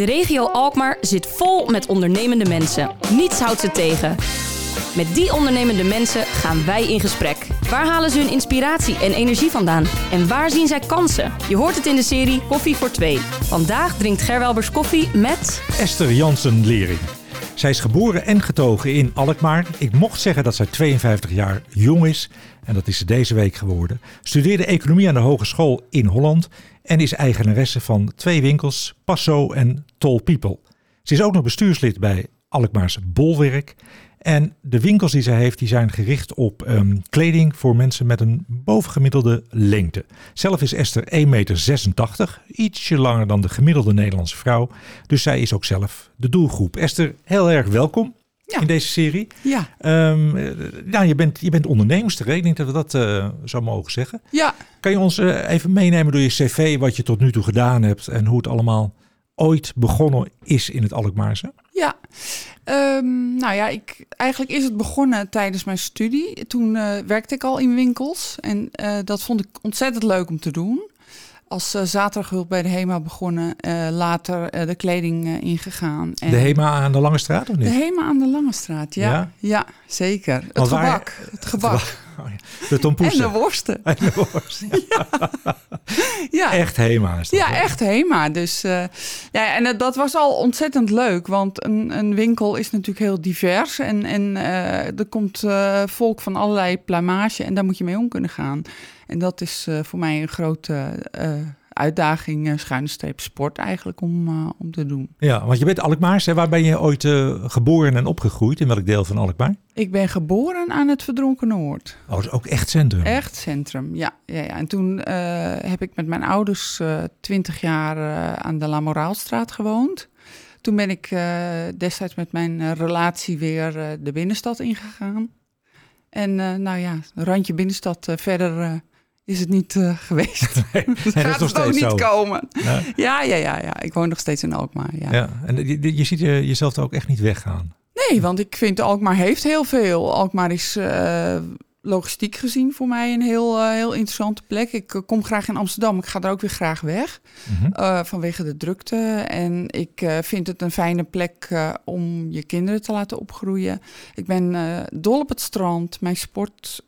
De regio Alkmaar zit vol met ondernemende mensen. Niets houdt ze tegen. Met die ondernemende mensen gaan wij in gesprek. Waar halen ze hun inspiratie en energie vandaan? En waar zien zij kansen? Je hoort het in de serie Koffie voor Twee. Vandaag drinkt Gerwelbers koffie met... Esther Jansen-Lering. Zij is geboren en getogen in Alkmaar. Ik mocht zeggen dat zij 52 jaar jong is. En dat is ze deze week geworden. Studeerde economie aan de Hogeschool in Holland. En is eigenaresse van twee winkels, Passo en Tall People. Ze is ook nog bestuurslid bij Alkmaars Bolwerk. En de winkels die zij heeft, die zijn gericht op ehm, kleding voor mensen met een bovengemiddelde lengte. Zelf is Esther 1,86 meter, ietsje langer dan de gemiddelde Nederlandse vrouw. Dus zij is ook zelf de doelgroep. Esther, heel erg welkom in deze serie. Ja. Um, nou, je bent, je bent onderneemster, ik denk dat we dat uh, zo mogen zeggen. Ja. Kan je ons uh, even meenemen door je cv, wat je tot nu toe gedaan hebt en hoe het allemaal ooit begonnen is in het Alkmaarse? Ja, um, nou ja, ik, eigenlijk is het begonnen tijdens mijn studie. Toen uh, werkte ik al in winkels en dat vond ik ontzettend leuk om te doen. Als uh, zaterdaghulp bij de HEMA begonnen, later de kleding ingegaan. En de HEMA aan de Lange Straat of niet? De HEMA aan de Lange Straat, ja. Ja, ja zeker. Het gebak, waar, het gebak. Oh ja. De tompoesen. En de worsten. En de worsten. ja. ja. Echt HEMA is dat Ja, echt HEMA. Dus uh, ja, en dat was al ontzettend leuk. Want een, een winkel is natuurlijk heel divers. En, en uh, er komt uh, volk van allerlei plamage. En daar moet je mee om kunnen gaan. En dat is voor mij een grote uitdaging, uh, schuine streep sport eigenlijk om, uh, om te doen. Ja, want je bent Alkmaars. Hè? Waar ben je ooit uh, geboren en opgegroeid? In welk deel van Alkmaar? Ik ben geboren aan het Verdronken Noord. Oh, dat is ook echt centrum? Echt centrum, ja. ja, ja. En toen heb ik met mijn ouders twintig jaar aan de La Moraalstraat gewoond. Toen ben ik destijds met mijn relatie weer de binnenstad ingegaan. En nou ja, randje binnenstad verder is het niet uh, geweest. Nee, dus gaat het ook niet zo. komen. Ja. ja. Ja, ja, ja, Ik woon nog steeds in Alkmaar. Ja. ja. En je, je ziet je, jezelf er ook echt niet weggaan. Nee, want ik vind Alkmaar heeft heel veel. Alkmaar is uh, logistiek gezien voor mij een heel, uh, heel interessante plek. Ik uh, kom graag in Amsterdam. Ik ga er ook weer graag weg mm-hmm. uh, vanwege de drukte. En ik vind het een fijne plek om je kinderen te laten opgroeien. Ik ben dol op het strand. Mijn sport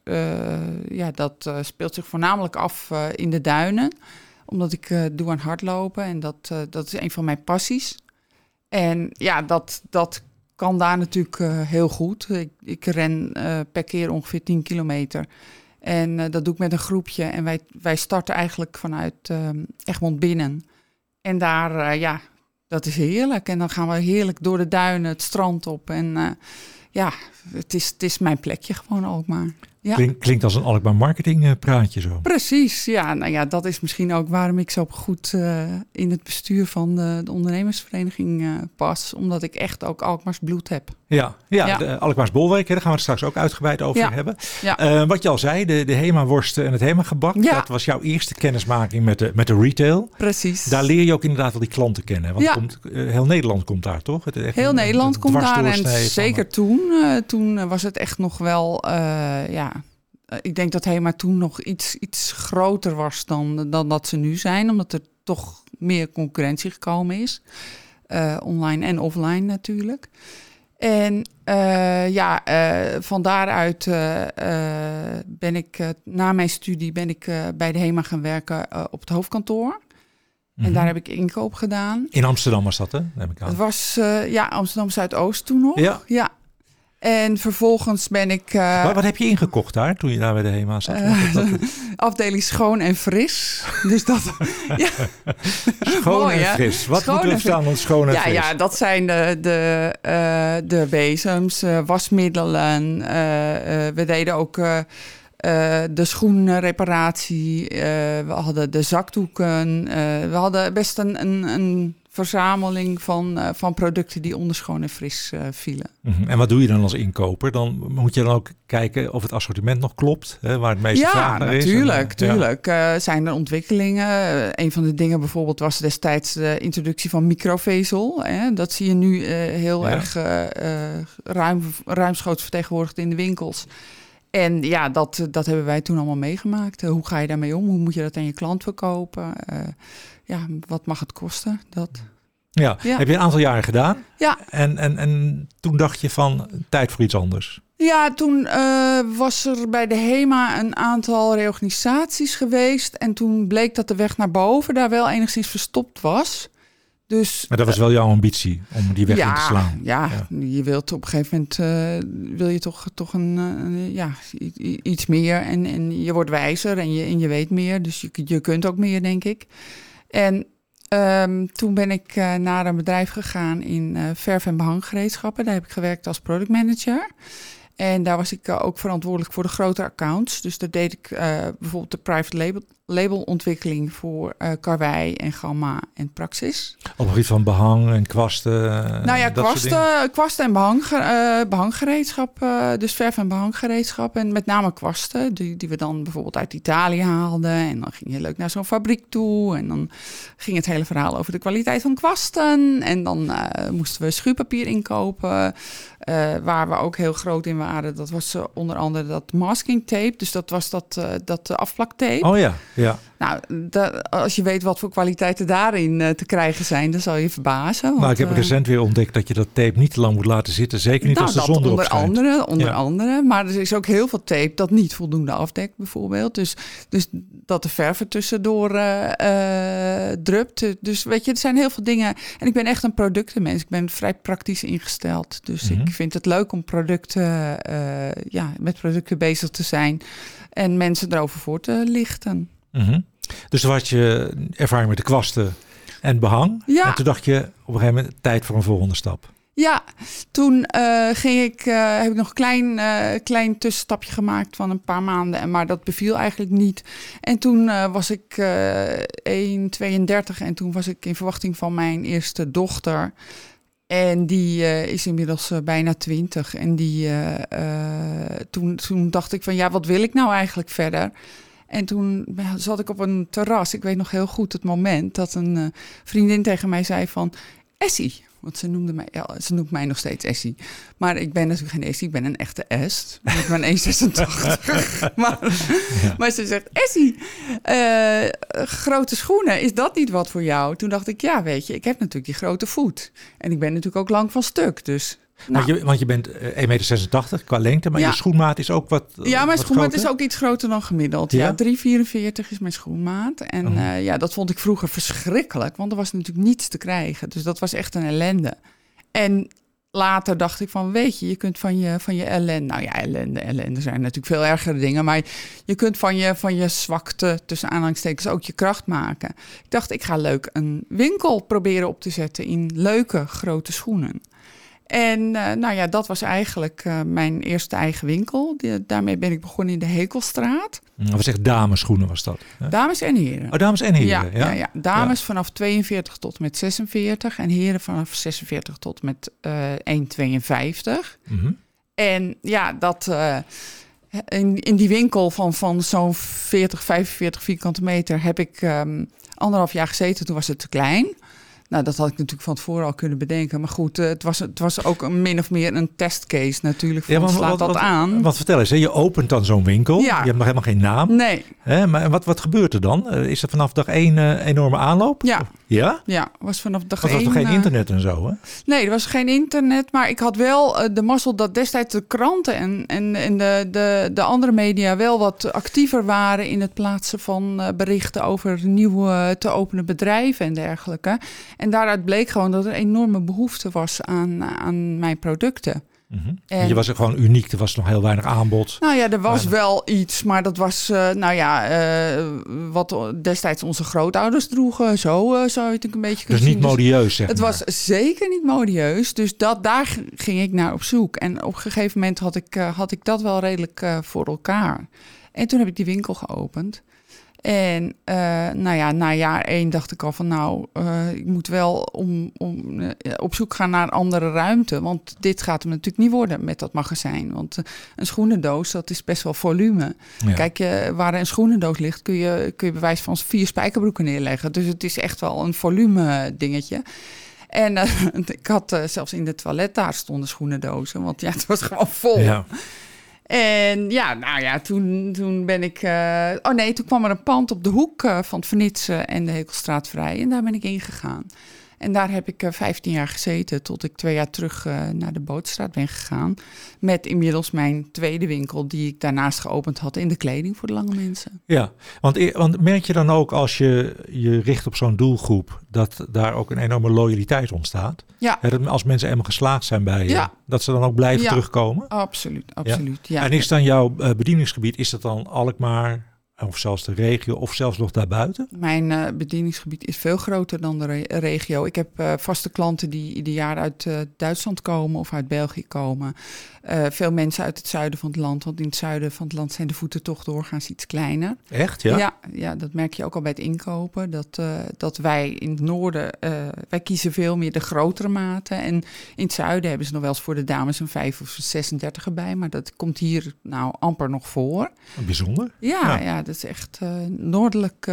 ja, dat, speelt zich voornamelijk af in de duinen. Omdat ik doe aan hardlopen en dat, dat is een van mijn passies. En ja, dat, dat kan daar natuurlijk uh, heel goed. Ik, ik ren uh, per keer ongeveer 10 kilometer. En uh, dat doe ik met een groepje. En wij, wij starten eigenlijk vanuit Egmond binnen. En daar, ja, dat is heerlijk. En dan gaan we heerlijk door de duinen het strand op. En ja, het is, het is mijn plekje gewoon ook maar. Ja. Klink, klinkt als een Alkmaar marketing uh, praatje zo. Precies, ja. Nou ja, dat is misschien ook waarom ik zo goed uh, in het bestuur van de, de ondernemersvereniging uh, pas. Omdat ik echt ook Alkmaars bloed heb. Ja, ja, ja. De Alkmaars Bolwerk, daar gaan we het straks ook uitgebreid over ja. hebben. Ja. wat je al zei, de, de Hema-worsten en het Hema-gebak. Dat was jouw eerste kennismaking met de, met de retail. Precies. Daar leer je ook inderdaad wel die klanten kennen. Want komt, heel Nederland komt daar, toch? Het, echt heel een, Nederland komt daar en zeker toen. toen was het echt nog wel, ja ik denk dat Hema toen nog iets, iets groter was dan, dan dat ze nu zijn, omdat er toch meer concurrentie gekomen is. Uh, online en offline natuurlijk. En uh, ja, uh, van daaruit ben ik na mijn studie ben ik bij de HEMA gaan werken op het hoofdkantoor. Mm -hmm. En daar heb ik inkoop gedaan. In Amsterdam was dat, hè? Neem ik aan. Het was ja, Amsterdam Zuidoost toen nog. Ja. ja. En vervolgens ben ik... Uh, wat, wat, heb je ingekocht daar toen je daar bij de HEMA zat? Uh, dat... afdeling schoon en fris. Dus dat... ja. Schoon Mooi, en fris. Wat schoon moeten we staan om schoon en ja, fris? Ja, dat zijn de, de, uh, de bezems, wasmiddelen. we deden ook... de schoenreparatie, we hadden de zakdoeken. we hadden best een, een, een verzameling van, uh, van producten die onder schoon en fris uh, vielen. Mm-hmm. En wat doe je dan als inkoper? Dan moet je dan ook kijken of het assortiment nog klopt, hè, waar het meeste ja, vraag naar is. Natuurlijk, en, natuurlijk. Ja. Zijn er ontwikkelingen? een van de dingen bijvoorbeeld was destijds de introductie van microvezel. Hè. Dat zie je nu heel ja. erg ruim, ruimschoots vertegenwoordigd in de winkels. En ja, dat, dat hebben wij toen allemaal meegemaakt. hoe ga je daarmee om? Hoe moet je dat aan je klant verkopen? ja, wat mag het kosten? Dat. Ja. Ja. heb je een aantal jaren gedaan. Ja. En, en, en toen dacht je van, tijd voor iets anders. Ja, toen eh, was er bij de HEMA een aantal reorganisaties geweest. En toen bleek dat de weg naar boven daar wel enigszins verstopt was. Dus Maar dat was wel jouw ambitie, om die weg in te slaan. Ja, Ja. je wilt op een gegeven moment eh, wil je toch, toch een, eh, ja, iets meer. En, en je wordt wijzer en je, en je weet meer. Dus je, je kunt ook meer, denk ik. En ehm, toen ben ik eh, naar een bedrijf gegaan in verf- en behanggereedschappen. Daar heb ik gewerkt als productmanager. En daar was ik ook verantwoordelijk voor de grote accounts. Dus daar deed ik bijvoorbeeld de private label, labelontwikkeling voor eh Karwei en Gamma en Praxis. Op het gebied van behang en kwasten. Nou ja, kwasten, kwasten en behang, eh, behanggereedschap. eh, dus verf- en behanggereedschap. En met name kwasten, die, die we dan bijvoorbeeld uit Italië haalden. En dan ging je leuk naar zo'n fabriek toe. En dan ging het hele verhaal over de kwaliteit van kwasten. En dan eh, moesten we schuurpapier inkopen. eh, waar we ook heel groot in waren. Dat was eh, onder andere dat masking tape. Dus dat was dat, eh, dat eh, afplaktape. Oh ja, ja. Nou, da- als je weet wat voor kwaliteiten daarin eh, te krijgen zijn, dan zal je verbazen. Maar want, ik heb eh, recent weer ontdekt dat je dat tape niet te lang moet laten zitten. Zeker niet nou, als de zon erop onder schijnt. andere, onder Ja. andere. Maar er is ook heel veel tape dat niet voldoende afdekt, bijvoorbeeld. Dus, dus dat de verf er tussendoor eh, drupt. Dus weet je, er zijn heel veel dingen. En ik ben echt een productenmens. Ik ben vrij praktisch ingesteld. Dus Mhm. ik vind het leuk om producten, ja, met producten bezig te zijn. En mensen erover voor te lichten. Mhm. Dus toen had je ervaring met de kwasten en behang. Ja. En toen dacht je op een gegeven moment tijd voor een volgende stap. Ja, toen eh, ging ik, eh, heb ik nog een klein, eh, klein tussenstapje gemaakt van een paar maanden. En, maar dat beviel eigenlijk niet. En toen was ik eh 1,32 en toen was ik in verwachting van mijn eerste dochter. En die eh, is inmiddels eh, bijna 20. En die, eh, toen, toen dacht ik van ja, wat wil ik nou eigenlijk verder? En toen zat ik op een terras. Ik weet nog heel goed het moment dat een vriendin tegen mij zei van... Essie, want ze noemde mij, ja, ze noemt mij nog steeds Essie. Maar ik ben natuurlijk geen Essie, ik ben een echte Est. Ik ben 1,86. maar, maar ze zegt, Essie, eh, grote schoenen, is dat niet wat voor jou? Toen dacht ik, ja, weet je, ik heb natuurlijk die grote voet. En ik ben natuurlijk ook lang van stuk, dus... Want, Nou, je, want je bent eh, 1,86 meter qua lengte, maar Ja. je schoenmaat is ook wat ja, mijn wat schoenmaat groter? is ook iets groter dan gemiddeld. Ja? Ja, 3,44 is mijn schoenmaat. En Oh. eh, ja, dat vond ik vroeger verschrikkelijk, want er was natuurlijk niets te krijgen. Dus dat was echt een ellende. En later dacht ik van, weet je, je kunt van je, van je ellende... Nou ja, ellende, ellende zijn natuurlijk veel ergere dingen. Maar je kunt van je, van je zwakte, tussen aanhalingstekens, ook je kracht maken. Ik dacht, ik ga leuk een winkel proberen op te zetten in leuke grote schoenen. En eh, nou ja, dat was eigenlijk eh, mijn eerste eigen winkel. Die- daarmee ben ik begonnen in de Hekelstraat. Dat was echt dameschoenen was dat. hè? Dames en heren. Oh, dames en heren. ja, Ja, ja, ja. Dames vanaf 42 tot met 46 en heren vanaf 46 tot met eh 1,52. Mhm. En ja, dat eh, in, in die winkel van, van zo'n 40, 45 vierkante meter heb ik ehm, anderhalf jaar gezeten. Toen was het te klein. Nou, dat had ik natuurlijk van tevoren al kunnen bedenken. Maar goed, eh, het, was, het was ook een, min of meer een testcase natuurlijk. Van, Ja, maar slaat wat- dat wat- aan? Want vertel eens, hè, je opent dan zo'n winkel. Ja. Je hebt nog helemaal geen naam. Nee, Hè? Maar wat, wat gebeurt er dan? Eh, Is er vanaf dag één eh, enorme aanloop? Ja. Ja? ja, was vanaf dag er was één, nog geen eh, internet en zo, hè? Nee, er was geen internet, maar ik had wel eh, de mazzel dat destijds de kranten en, en, en de, de, de andere media wel wat actiever waren in het plaatsen van eh, berichten over nieuwe te openen bedrijven en dergelijke. En daaruit bleek gewoon dat er enorme behoefte was aan, aan mijn producten. Mhm. En- Je was er gewoon uniek. Er was nog heel weinig aanbod. Nou ja, er was Weinig. wel iets, maar dat was, eh, nou ja, eh, wat destijds onze grootouders droegen. Zo eh, zou je het een beetje Dus kunnen niet zien. Dus- modieus, zeg Het maar. was zeker niet modieus, dus dat, daar ging ik naar op zoek. En op een gegeven moment had ik, had ik dat wel redelijk voor elkaar. En toen heb ik die winkel geopend. En eh, nou ja, na jaar één dacht ik al van nou, eh, ik moet wel om, om, eh, op zoek gaan naar andere ruimte. Want dit gaat hem natuurlijk niet worden met dat magazijn. Want een schoenendoos, dat is best wel volume. Ja. Kijk, waar een schoenendoos ligt, kun je, kun je bij wijze van vier spijkerbroeken neerleggen. Dus het is echt wel een volume dingetje. En ik had zelfs in de toilet daar stonden schoenendozen, want ja, het was gewoon vol. Ja. En ja, nou ja, toen, toen ben ik... eh, oh nee, toen kwam er een pand op de hoek eh, van het Vernitsen en de Hekelstraat vrij. En daar ben ik ingegaan. En daar heb ik uh, 15 jaar gezeten tot ik twee jaar terug uh, naar de Bootstraat ben gegaan. Met inmiddels mijn tweede winkel die ik daarnaast geopend had in de kleding voor de lange mensen. Ja, want, want merk je dan ook als je je richt op zo'n doelgroep dat daar ook een enorme loyaliteit ontstaat? Ja. dat als mensen eenmaal geslaagd zijn bij je, ja. dat ze dan ook blijven ja. terugkomen? Absoluut, absoluut. Ja. En is dan jouw uh, bedieningsgebied, is dat dan Alkmaar, of zelfs de regio, of zelfs nog daarbuiten? Mijn uh, bedieningsgebied is veel groter dan de re regio. Ik heb uh, vaste klanten die ieder jaar uit uh, Duitsland komen of uit België komen. Veel mensen uit het zuiden van het land, want in het zuiden van het land zijn de voeten toch doorgaans iets kleiner. Echt, ja? Ja, ja dat merk je ook al bij het inkopen. Dat, dat wij in het noorden, wij kiezen veel meer de grotere maten. En in het zuiden hebben ze nog wel eens voor de dames een 5 of 36 erbij. Maar dat komt hier nou amper nog voor. Bijzonder. Ja, ja. ja dat is echt noordelijk.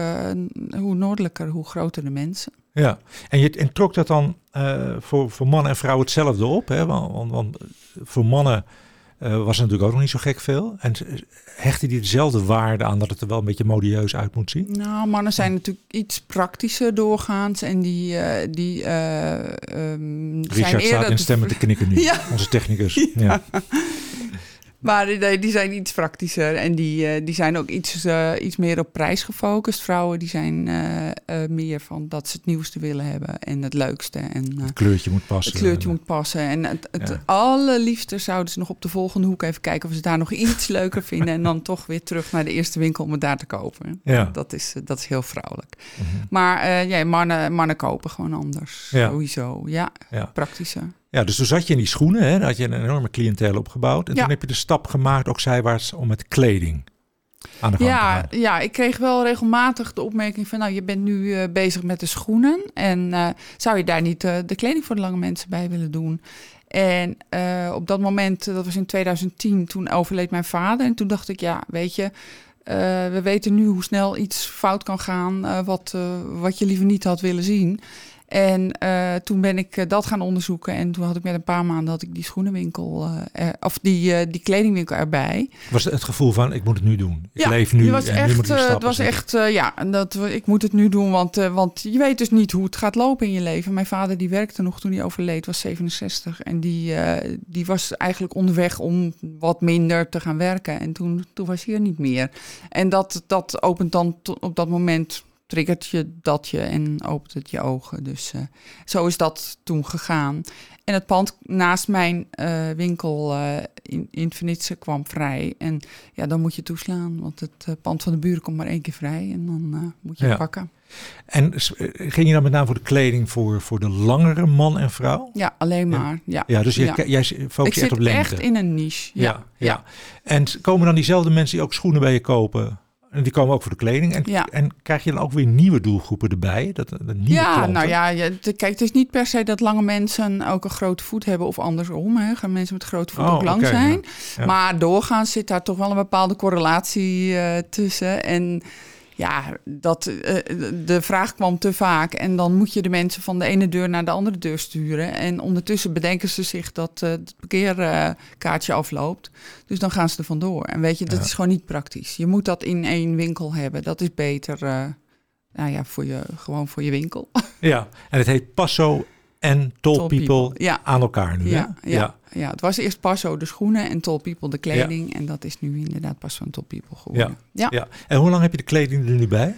Hoe noordelijker, hoe groter de mensen. Ja, en, je, en trok dat dan uh, voor, voor mannen en vrouwen hetzelfde op? Hè? Want, want, want voor mannen was er natuurlijk ook nog niet zo gek veel. En hechten die dezelfde waarde aan dat het er wel een beetje modieus uit moet zien? Nou, mannen zijn natuurlijk iets praktischer doorgaans. En die, die um, Richard zijn staat in stemmen te knikken nu, ja. onze technicus. ja. ja. Maar die, die zijn iets praktischer en die, uh, die zijn ook iets, uh, iets meer op prijs gefocust. Vrouwen die zijn uh, meer van dat ze het nieuwste willen hebben en het leukste. En, het kleurtje moet passen. Het kleurtje moet passen. En het, het ja. allerliefste zouden ze nog op de volgende hoek even kijken of ze daar nog iets leuker vinden. En dan toch weer terug naar de eerste winkel om het daar te kopen. Ja. Dat, is, dat is heel vrouwelijk. Mm -hmm. Maar ja, mannen, mannen kopen gewoon anders. Ja. Sowieso. Ja, praktischer. Ja, dus toen zat je in die schoenen, hè? Daar had je een enorme cliëntele opgebouwd. En ja. toen heb je de stap gemaakt, ook zijwaarts, om met kleding aan de gang ja, te gaan. Ja, ik kreeg wel regelmatig de opmerking van... nou, je bent nu uh, bezig met de schoenen... en uh, zou je daar niet uh, de kleding voor de lange mensen bij willen doen? En op dat moment, dat was in 2010, toen overleed mijn vader. En toen dacht ik, ja, weet je... we weten nu hoe snel iets fout kan gaan... wat, wat je liever niet had willen zien... En uh, toen ben ik uh, dat gaan onderzoeken. En toen had ik met een paar maanden had ik die schoenenwinkel, uh, er, of die, die kledingwinkel erbij. Was het gevoel van, ik moet het nu doen. Ik ja, leef nu was en echt, nu moet ik Het was echt, ja, dat, ik moet het nu doen. Want, want je weet dus niet hoe het gaat lopen in je leven. Mijn vader die werkte nog toen hij overleed, was 67. En die, die was eigenlijk onderweg om wat minder te gaan werken. En toen, toen was hij er niet meer. En dat, dat opent dan op dat moment triggert je dat je en opent het je ogen. Dus uh, zo is dat toen gegaan. En het pand naast mijn uh, winkel uh, in, in Venitse kwam vrij. En ja, dan moet je toeslaan, want het pand van de buren komt maar één keer vrij. En dan moet je ja. pakken. En ging je dan met name voor de kleding voor, voor de langere man en vrouw? Ja, alleen maar. Ja, ja dus je, ja. jij focust Ik echt op lengte. echt in een niche. Ja. Ja, ja. En komen dan diezelfde mensen die ook schoenen bij je kopen... En die komen ook voor de kleding. En, ja. en krijg je dan ook weer nieuwe doelgroepen erbij? Dat, dat nieuwe ja, klanten? nou ja, je, kijk, het is niet per se dat lange mensen ook een grote voet hebben of andersom. Hè. Gaan mensen met grote voet oh, ook lang okay, zijn. Ja. Ja. Maar doorgaans zit daar toch wel een bepaalde correlatie uh, tussen. En ja, dat, uh, de vraag kwam te vaak. En dan moet je de mensen van de ene deur naar de andere deur sturen. En ondertussen bedenken ze zich dat uh, het parkeerkaartje afloopt. Dus dan gaan ze er vandoor. En weet je, dat Ja. is gewoon niet praktisch. Je moet dat in één winkel hebben. Dat is beter, uh, nou ja, voor je, gewoon voor je winkel. ja, en het heet Passo en Tall, Tall People, People, ja. aan elkaar nu. Ja, hè? ja, ja. het was eerst Passo de schoenen en Tall People de kleding. En dat is nu inderdaad Passo en Tall People geworden. Ja. ja. En hoe lang heb je de kleding er nu bij?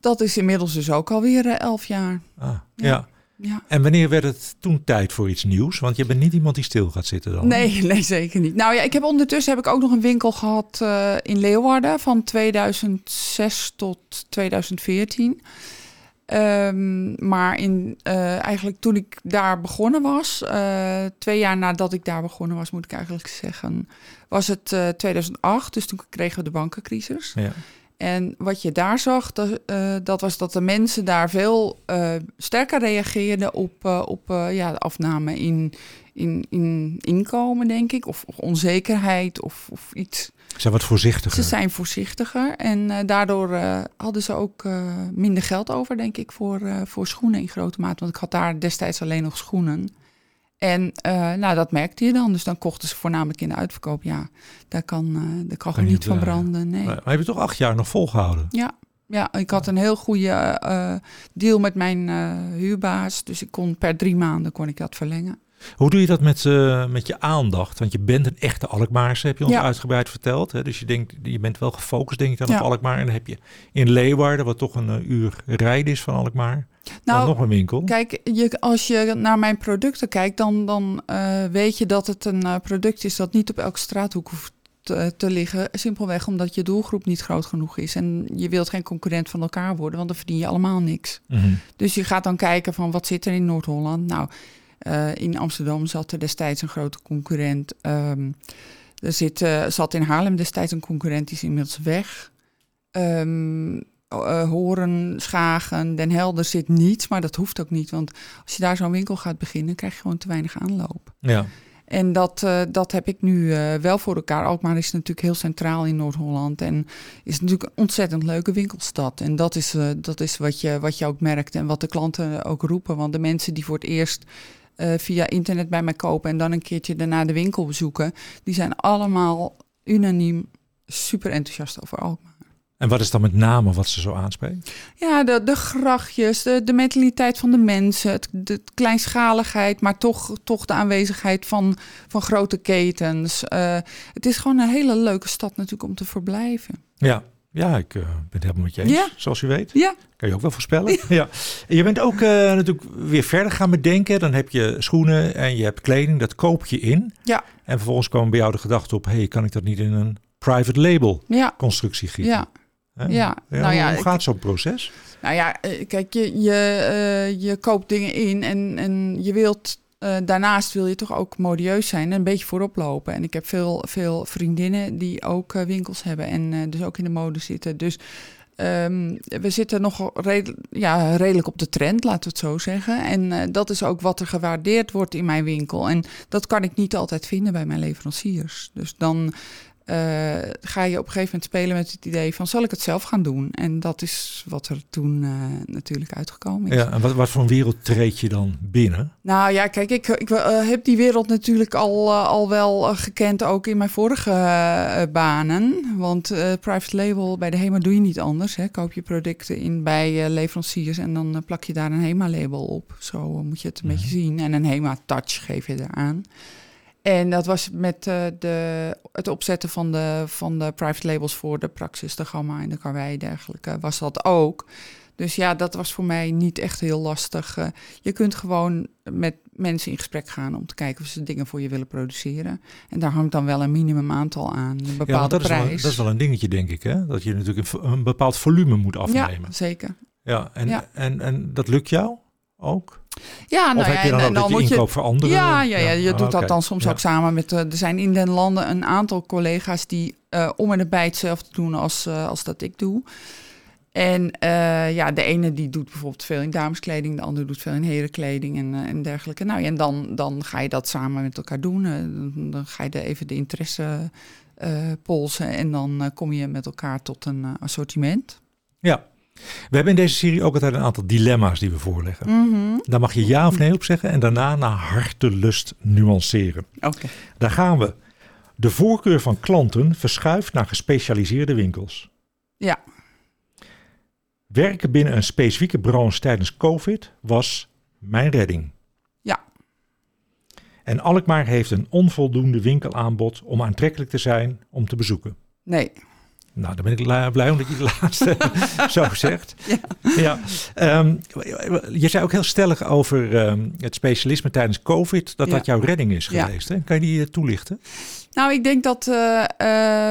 Dat is inmiddels dus ook alweer uh, elf jaar. Ah, Ja. ja. Ja. En wanneer werd het toen tijd voor iets nieuws? Want je bent niet iemand die stil gaat zitten dan. Nee, nee, zeker niet. Nou ja, ik heb ondertussen heb ik ook nog een winkel gehad uh, in Leeuwarden van 2006 tot 2014. Um, maar in, uh, eigenlijk toen ik daar begonnen was, uh, twee jaar nadat ik daar begonnen was, moet ik eigenlijk zeggen, was het 2008. Dus toen kregen we de bankencrisis. Ja. En wat je daar zag, dat, uh, dat was dat de mensen daar veel uh, sterker reageerden op, uh, op ja, de afname in, in, in inkomen, denk ik. Of, of onzekerheid of, of iets. Ze zijn wat voorzichtiger. Ze zijn voorzichtiger. En daardoor hadden ze ook minder geld over, denk ik, voor, voor schoenen in grote mate. Want ik had daar destijds alleen nog schoenen. En nou, dat merkte je dan. Dus dan kochten ze voornamelijk in de uitverkoop. Ja, daar kan, kan, kan niet van branden. Nee. Maar heb je toch acht jaar nog volgehouden? Ja. Ja, ik had een heel goede eh, deal met mijn uh, huurbaas. Dus ik kon per drie maanden kon ik dat verlengen. Hoe doe je dat met, uh, met je aandacht? Want je bent een echte Alkmaarse, heb je ons ja. uitgebreid verteld. Hè? Dus je, denkt, je bent wel gefocust, denk ik, dan ja. op Alkmaar. En dan heb je in Leeuwarden, wat toch een uur rijden is van Alkmaar, nou, nog een winkel. Kijk, je, als je naar mijn producten kijkt, dan, dan uh, weet je dat het een product is dat niet op elke straathoek hoeft te, te, liggen. Simpelweg omdat je doelgroep niet groot genoeg is. En je wilt geen concurrent van elkaar worden, want dan verdien je allemaal niks. Mm -hmm. Dus je gaat dan kijken van wat zit er in Noord-Holland. Nou, uh, in Amsterdam zat er destijds een grote concurrent. Um, er zit, uh, zat in Haarlem destijds een concurrent, die is inmiddels weg. Um, uh, Horen, Schagen, Den Helder zit niets, maar dat hoeft ook niet. Want als je daar zo'n winkel gaat beginnen, krijg je gewoon te weinig aanloop. Ja. En dat, uh, dat heb ik nu uh, wel voor elkaar. Alkmaar is natuurlijk heel centraal in Noord-Holland. En is natuurlijk een ontzettend leuke winkelstad. En dat is, dat is wat, je, wat je ook merkt en wat de klanten ook roepen. Want de mensen die voor het eerst via internet bij mij kopen... en dan een keertje daarna de winkel bezoeken... die zijn allemaal unaniem super enthousiast over Alkmaar. En wat is dan met name wat ze zo aanspreekt? Ja, de, de grachtjes, de, de mentaliteit van de mensen, het, de kleinschaligheid, maar toch, toch de aanwezigheid van, van grote ketens. Uh, het is gewoon een hele leuke stad natuurlijk om te verblijven. Ja, ja ik uh, ben het helemaal met je eens, ja. zoals u weet. Ja. Kan je ook wel voorspellen. Ja. ja. En je bent ook uh, natuurlijk weer verder gaan bedenken. Dan heb je schoenen en je hebt kleding, dat koop je in. Ja. En vervolgens komen bij jou de gedachte op, hey, kan ik dat niet in een private label ja. constructie gieten? Ja. Ja, ja, nou ja, hoe gaat zo'n proces? Nou ja, kijk, je, je, uh, je koopt dingen in en, en je wilt uh, daarnaast wil je toch ook modieus zijn en een beetje voorop lopen. En ik heb veel, veel vriendinnen die ook uh, winkels hebben en dus ook in de mode zitten. Dus um, we zitten nog red, ja, redelijk op de trend, laten we het zo zeggen. En dat is ook wat er gewaardeerd wordt in mijn winkel. En dat kan ik niet altijd vinden bij mijn leveranciers. Dus dan uh, ga je op een gegeven moment spelen met het idee van zal ik het zelf gaan doen? En dat is wat er toen uh, natuurlijk uitgekomen is. Ja, en wat, wat voor een wereld treed je dan binnen? Nou ja, kijk, ik, ik uh, heb die wereld natuurlijk al, al wel gekend, ook in mijn vorige banen. Want private label bij de HEMA doe je niet anders. Hè. Koop je producten in bij leveranciers en dan plak je daar een HEMA-label op. Zo moet je het een mm. beetje zien. En een HEMA-touch geef je eraan. En dat was met uh, de, het opzetten van de, van de private labels voor de Praxis, de Gamma en de Karwei dergelijke, was dat ook. Dus ja, dat was voor mij niet echt heel lastig. Uh, je kunt gewoon met mensen in gesprek gaan om te kijken of ze dingen voor je willen produceren. En daar hangt dan wel een minimum aantal aan, een bepaalde ja, dat prijs. Is wel, dat is wel een dingetje, denk ik, hè? Dat je natuurlijk een, een bepaald volume moet afnemen. Ja, zeker. Ja, en, ja. En, en dat lukt jou ook? Ja, nou of heb ja, je dan en, dan dat je moet inkoop je, veranderen? Ja, ja, ja, je Ah, doet oké. dat dan soms Ja. ook samen met... Uh, er zijn in den landen een aantal collega's die uh, om en nabij hetzelfde doen als, uh, als dat ik doe. En ja, de ene die doet bijvoorbeeld veel in dameskleding, de andere doet veel in herenkleding en, en dergelijke. Nou ja, en dan, dan ga je dat samen met elkaar doen. Dan, dan, ga je de, even de interesse polsen en dan kom je met elkaar tot een assortiment. Ja, we hebben in deze serie ook altijd een aantal dilemma's die we voorleggen. Mm -hmm. Daar mag je ja of nee op zeggen en daarna naar hartelust nuanceren. Okay. Daar gaan we. De voorkeur van klanten verschuift naar gespecialiseerde winkels. Ja. Werken binnen een specifieke branche tijdens COVID was mijn redding. Ja. En Alkmaar heeft een onvoldoende winkelaanbod om aantrekkelijk te zijn om te bezoeken. Nee. Nou, dan ben ik blij omdat je de laatste zo zegt. Ja. ja. Um, je zei ook heel stellig over um, het specialisme tijdens COVID, dat Ja. dat jouw redding is Ja. geweest. Hè? Kan je die uh, toelichten? Nou, ik denk dat eh,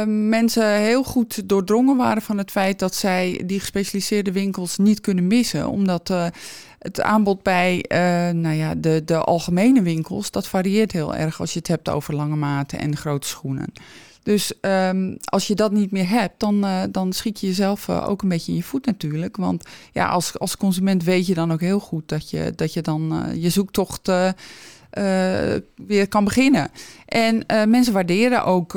eh, mensen heel goed doordrongen waren van het feit dat zij die gespecialiseerde winkels niet kunnen missen. Omdat eh, het aanbod bij eh, nou ja, de, de algemene winkels, dat varieert heel erg als je het hebt over lange maten en grote schoenen. Dus ehm, als je dat niet meer hebt, dan, eh, dan schiet je jezelf eh, ook een beetje in je voet natuurlijk. Want ja, als, als consument weet je dan ook heel goed dat je, dat je dan eh, je zoektocht weer kan beginnen. En mensen waarderen ook,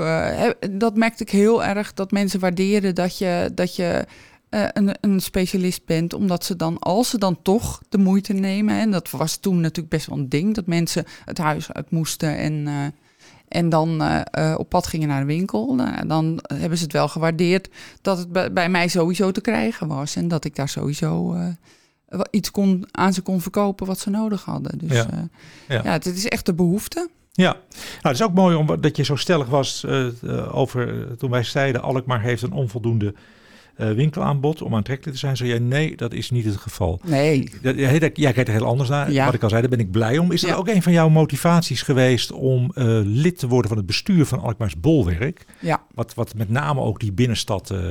dat merkte ik heel erg, dat mensen waarderen dat je, dat je een, een specialist bent. Omdat ze dan, als ze dan toch de moeite nemen, en dat was toen natuurlijk best wel een ding, dat mensen het huis uit moesten en... eh, En dan op pad gingen naar de winkel. Nou, dan hebben ze het wel gewaardeerd dat het bij, mij sowieso te krijgen was. En dat ik daar sowieso iets kon, aan ze kon verkopen wat ze nodig hadden. Dus ja, ja. ja het is echt de behoefte. Ja, nou, het is ook mooi omdat je zo stellig was over toen wij zeiden Alkmaar heeft een onvoldoende uh, winkelaanbod om aantrekkelijk te zijn? Zou jij nee, dat is niet het geval. Nee. Jij, jij kijkt er heel anders naar. Ja. Wat ik al zei, daar ben ik blij om. Is dat ook een van jouw motivaties geweest om uh, lid te worden van het bestuur van Alkmaars Bolwerk? Ja. Wat, wat met name ook die binnenstad uh,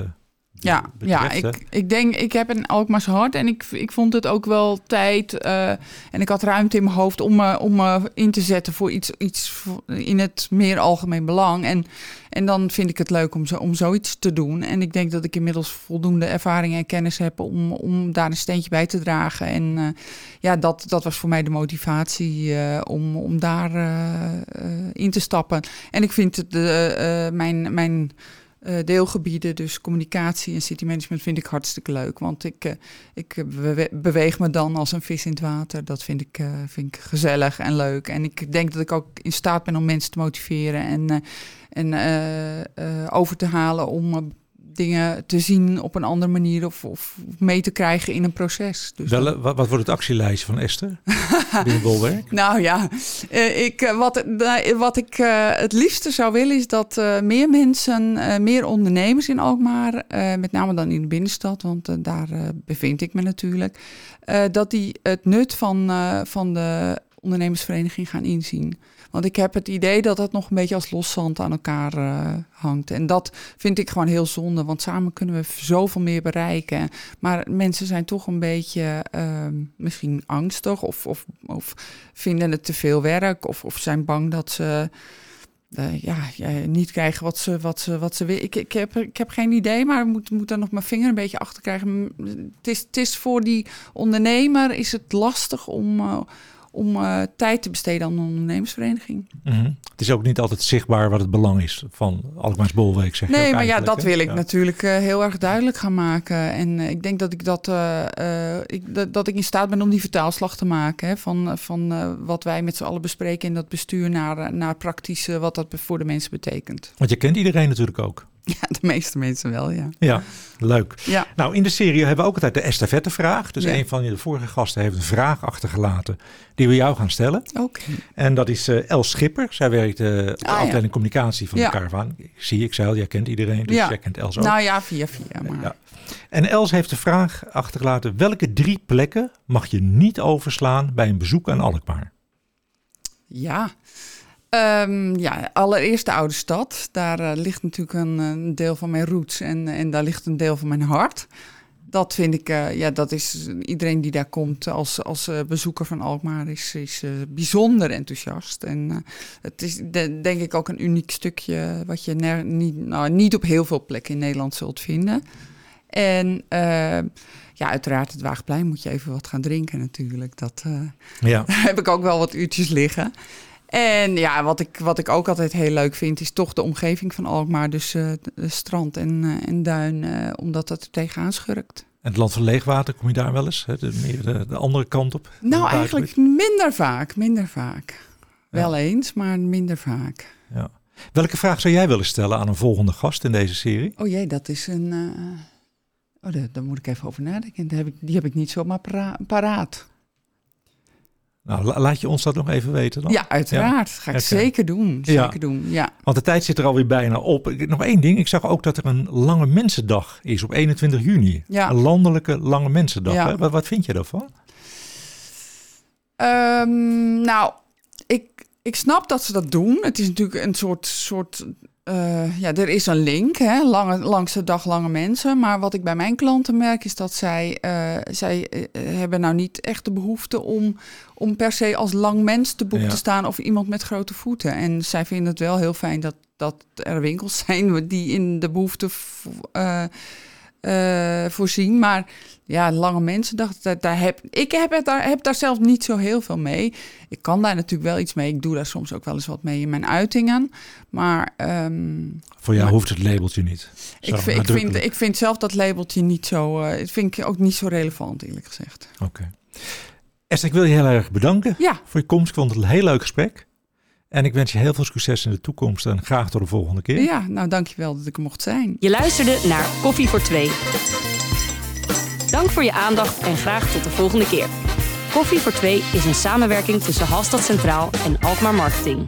ja, ja ik, ik denk, ik heb een Alkmaars hart en ik, ik vond het ook wel tijd. Uh, en ik had ruimte in mijn hoofd om, uh, om uh, in te zetten voor iets, iets in het meer algemeen belang. En, en dan vind ik het leuk om, zo, om zoiets te doen. En ik denk dat ik inmiddels voldoende ervaring en kennis heb om, om daar een steentje bij te dragen. En ja, dat, dat was voor mij de motivatie om, om daar in te stappen. En ik vind het, mijn. mijn uh, deelgebieden, dus communicatie en city management, vind ik hartstikke leuk. Want ik, uh, ik beweeg me dan als een vis in het water. Dat vind ik, vind ik gezellig en leuk. En ik denk dat ik ook in staat ben om mensen te motiveren en, en over te halen om dingen te zien op een andere manier of, of mee te krijgen in een proces. Dus Wel, wat, wat, wordt het actielijstje van Esther binnen Bolwerk? nou ja, eh, ik, eh, wat, wat ik het liefste zou willen is dat meer mensen, meer ondernemers in Alkmaar, met name dan in de binnenstad, want daar bevind ik me natuurlijk, dat die het nut van, van de ondernemersvereniging gaan inzien. Want ik heb het idee dat dat nog een beetje als loszand aan elkaar uh, hangt. En dat vind ik gewoon heel zonde, want samen kunnen we zoveel meer bereiken. Maar mensen zijn toch een beetje uh, misschien angstig of, of, of vinden het te veel werk of, of zijn bang dat ze. Uh, ja, niet krijgen wat ze, wat ze, wat ze. Ik, ik, heb, ik heb geen idee, maar moet, moet daar nog mijn vinger een beetje achter krijgen. Het is, het is voor die ondernemer is het lastig om, uh, om uh, tijd te besteden aan een ondernemersvereniging. Mm -hmm. Het is ook niet altijd zichtbaar wat het belang is van Alkmaars Bolweek, zeg Nee, maar ja, dat wil ik natuurlijk uh, heel erg duidelijk gaan maken. En uh, ik denk dat ik, dat, ik, dat, dat, ik in staat ben om die vertaalslag te maken. Hè, van van wat wij met z'n allen bespreken in dat bestuur naar, naar praktisch wat dat voor de mensen betekent. Want je kent iedereen natuurlijk ook. Ja, de meeste mensen wel, ja. Ja, leuk. Ja. Nou, in de serie hebben we ook altijd de estafettevraag. Dus een van de vorige gasten heeft een vraag achtergelaten die we jou gaan stellen. Oké. En dat is uh, Els Schipper. Zij werkt uh, op de ah, afdeling communicatie van de Caravan. Zie ik zei, jij kent iedereen, dus jij kent Els ook. Nou ja, via via. Maar... En Els heeft de vraag achtergelaten. Welke drie plekken mag je niet overslaan bij een bezoek aan Alkmaar? Ja, Um, ja, allereerst de oude stad. Daar uh, ligt natuurlijk een, een, deel van mijn roots en, en daar ligt een deel van mijn hart. Dat vind ik, uh, ja, dat is iedereen die daar komt als, als uh, bezoeker van Alkmaar is, is bijzonder enthousiast. En het is de, denk ik ook een uniek stukje wat je ner, niet, nou, niet op heel veel plekken in Nederland zult vinden. En ja, uiteraard het Waagplein moet je even wat gaan drinken natuurlijk. Dat, ja. Daar heb ik ook wel wat uurtjes liggen. En ja, wat ik, wat ik ook altijd heel leuk vind, is toch de omgeving van Alkmaar. Dus uh, de strand en, uh, en duin, uh, omdat dat er tegenaan schurkt. En het land van leegwater, kom je daar wel eens? Hè? De, meer de, de andere kant op? Nou, eigenlijk minder vaak, minder vaak. Ja. Wel eens, maar minder vaak. Ja. Welke vraag zou jij willen stellen aan een volgende gast in deze serie? Oh jee, dat is een... Oh, daar, daar, moet ik even over nadenken. Die heb ik, die heb ik niet zomaar para paraat. Nou, laat je ons dat nog even weten dan? Ja, uiteraard. Ga ik zeker doen. Zeker ja. doen, ja. Want de tijd zit er alweer bijna op. Nog één ding. Ik zag ook dat er een lange mensendag is op 21 juni. Ja. Een landelijke lange mensendag. Ja. Wat, wat vind je daarvan? Um, nou, ik, ik snap dat ze dat doen. Het is natuurlijk een soort, soort uh, ja, er is een link, hè, lange, langste dag lange mensen. Maar wat ik bij mijn klanten merk is dat zij, uh, zij uh, hebben nou niet echt de behoefte om, om per se als lang mens te boek te staan of iemand met grote voeten. En zij vinden het wel heel fijn dat, dat er winkels zijn die in de behoefte voorzien. Maar ja, lange mensen dachten, daar heb, ik heb, het, daar, heb daar zelf niet zo heel veel mee. Ik kan daar natuurlijk wel iets mee. Ik doe daar soms ook wel eens wat mee in mijn uitingen. Maar. Um, Voor jou hoeft het labeltje niet. ik, vind, ik, vind, ik vind zelf dat labeltje niet zo. Uh, vind ik ook niet zo relevant, eerlijk gezegd. Oké. Okay. Esther, ik wil je heel erg bedanken ja. voor je komst. Ik vond het een heel leuk gesprek. En ik wens je heel veel succes in de toekomst en graag tot de volgende keer. Ja, nou dankjewel dat ik er mocht zijn. Je luisterde naar Koffie voor Twee. Dank voor je aandacht en graag tot de volgende keer. Koffie voor Twee is een samenwerking tussen Halstad Centraal en Alkmaar Marketing.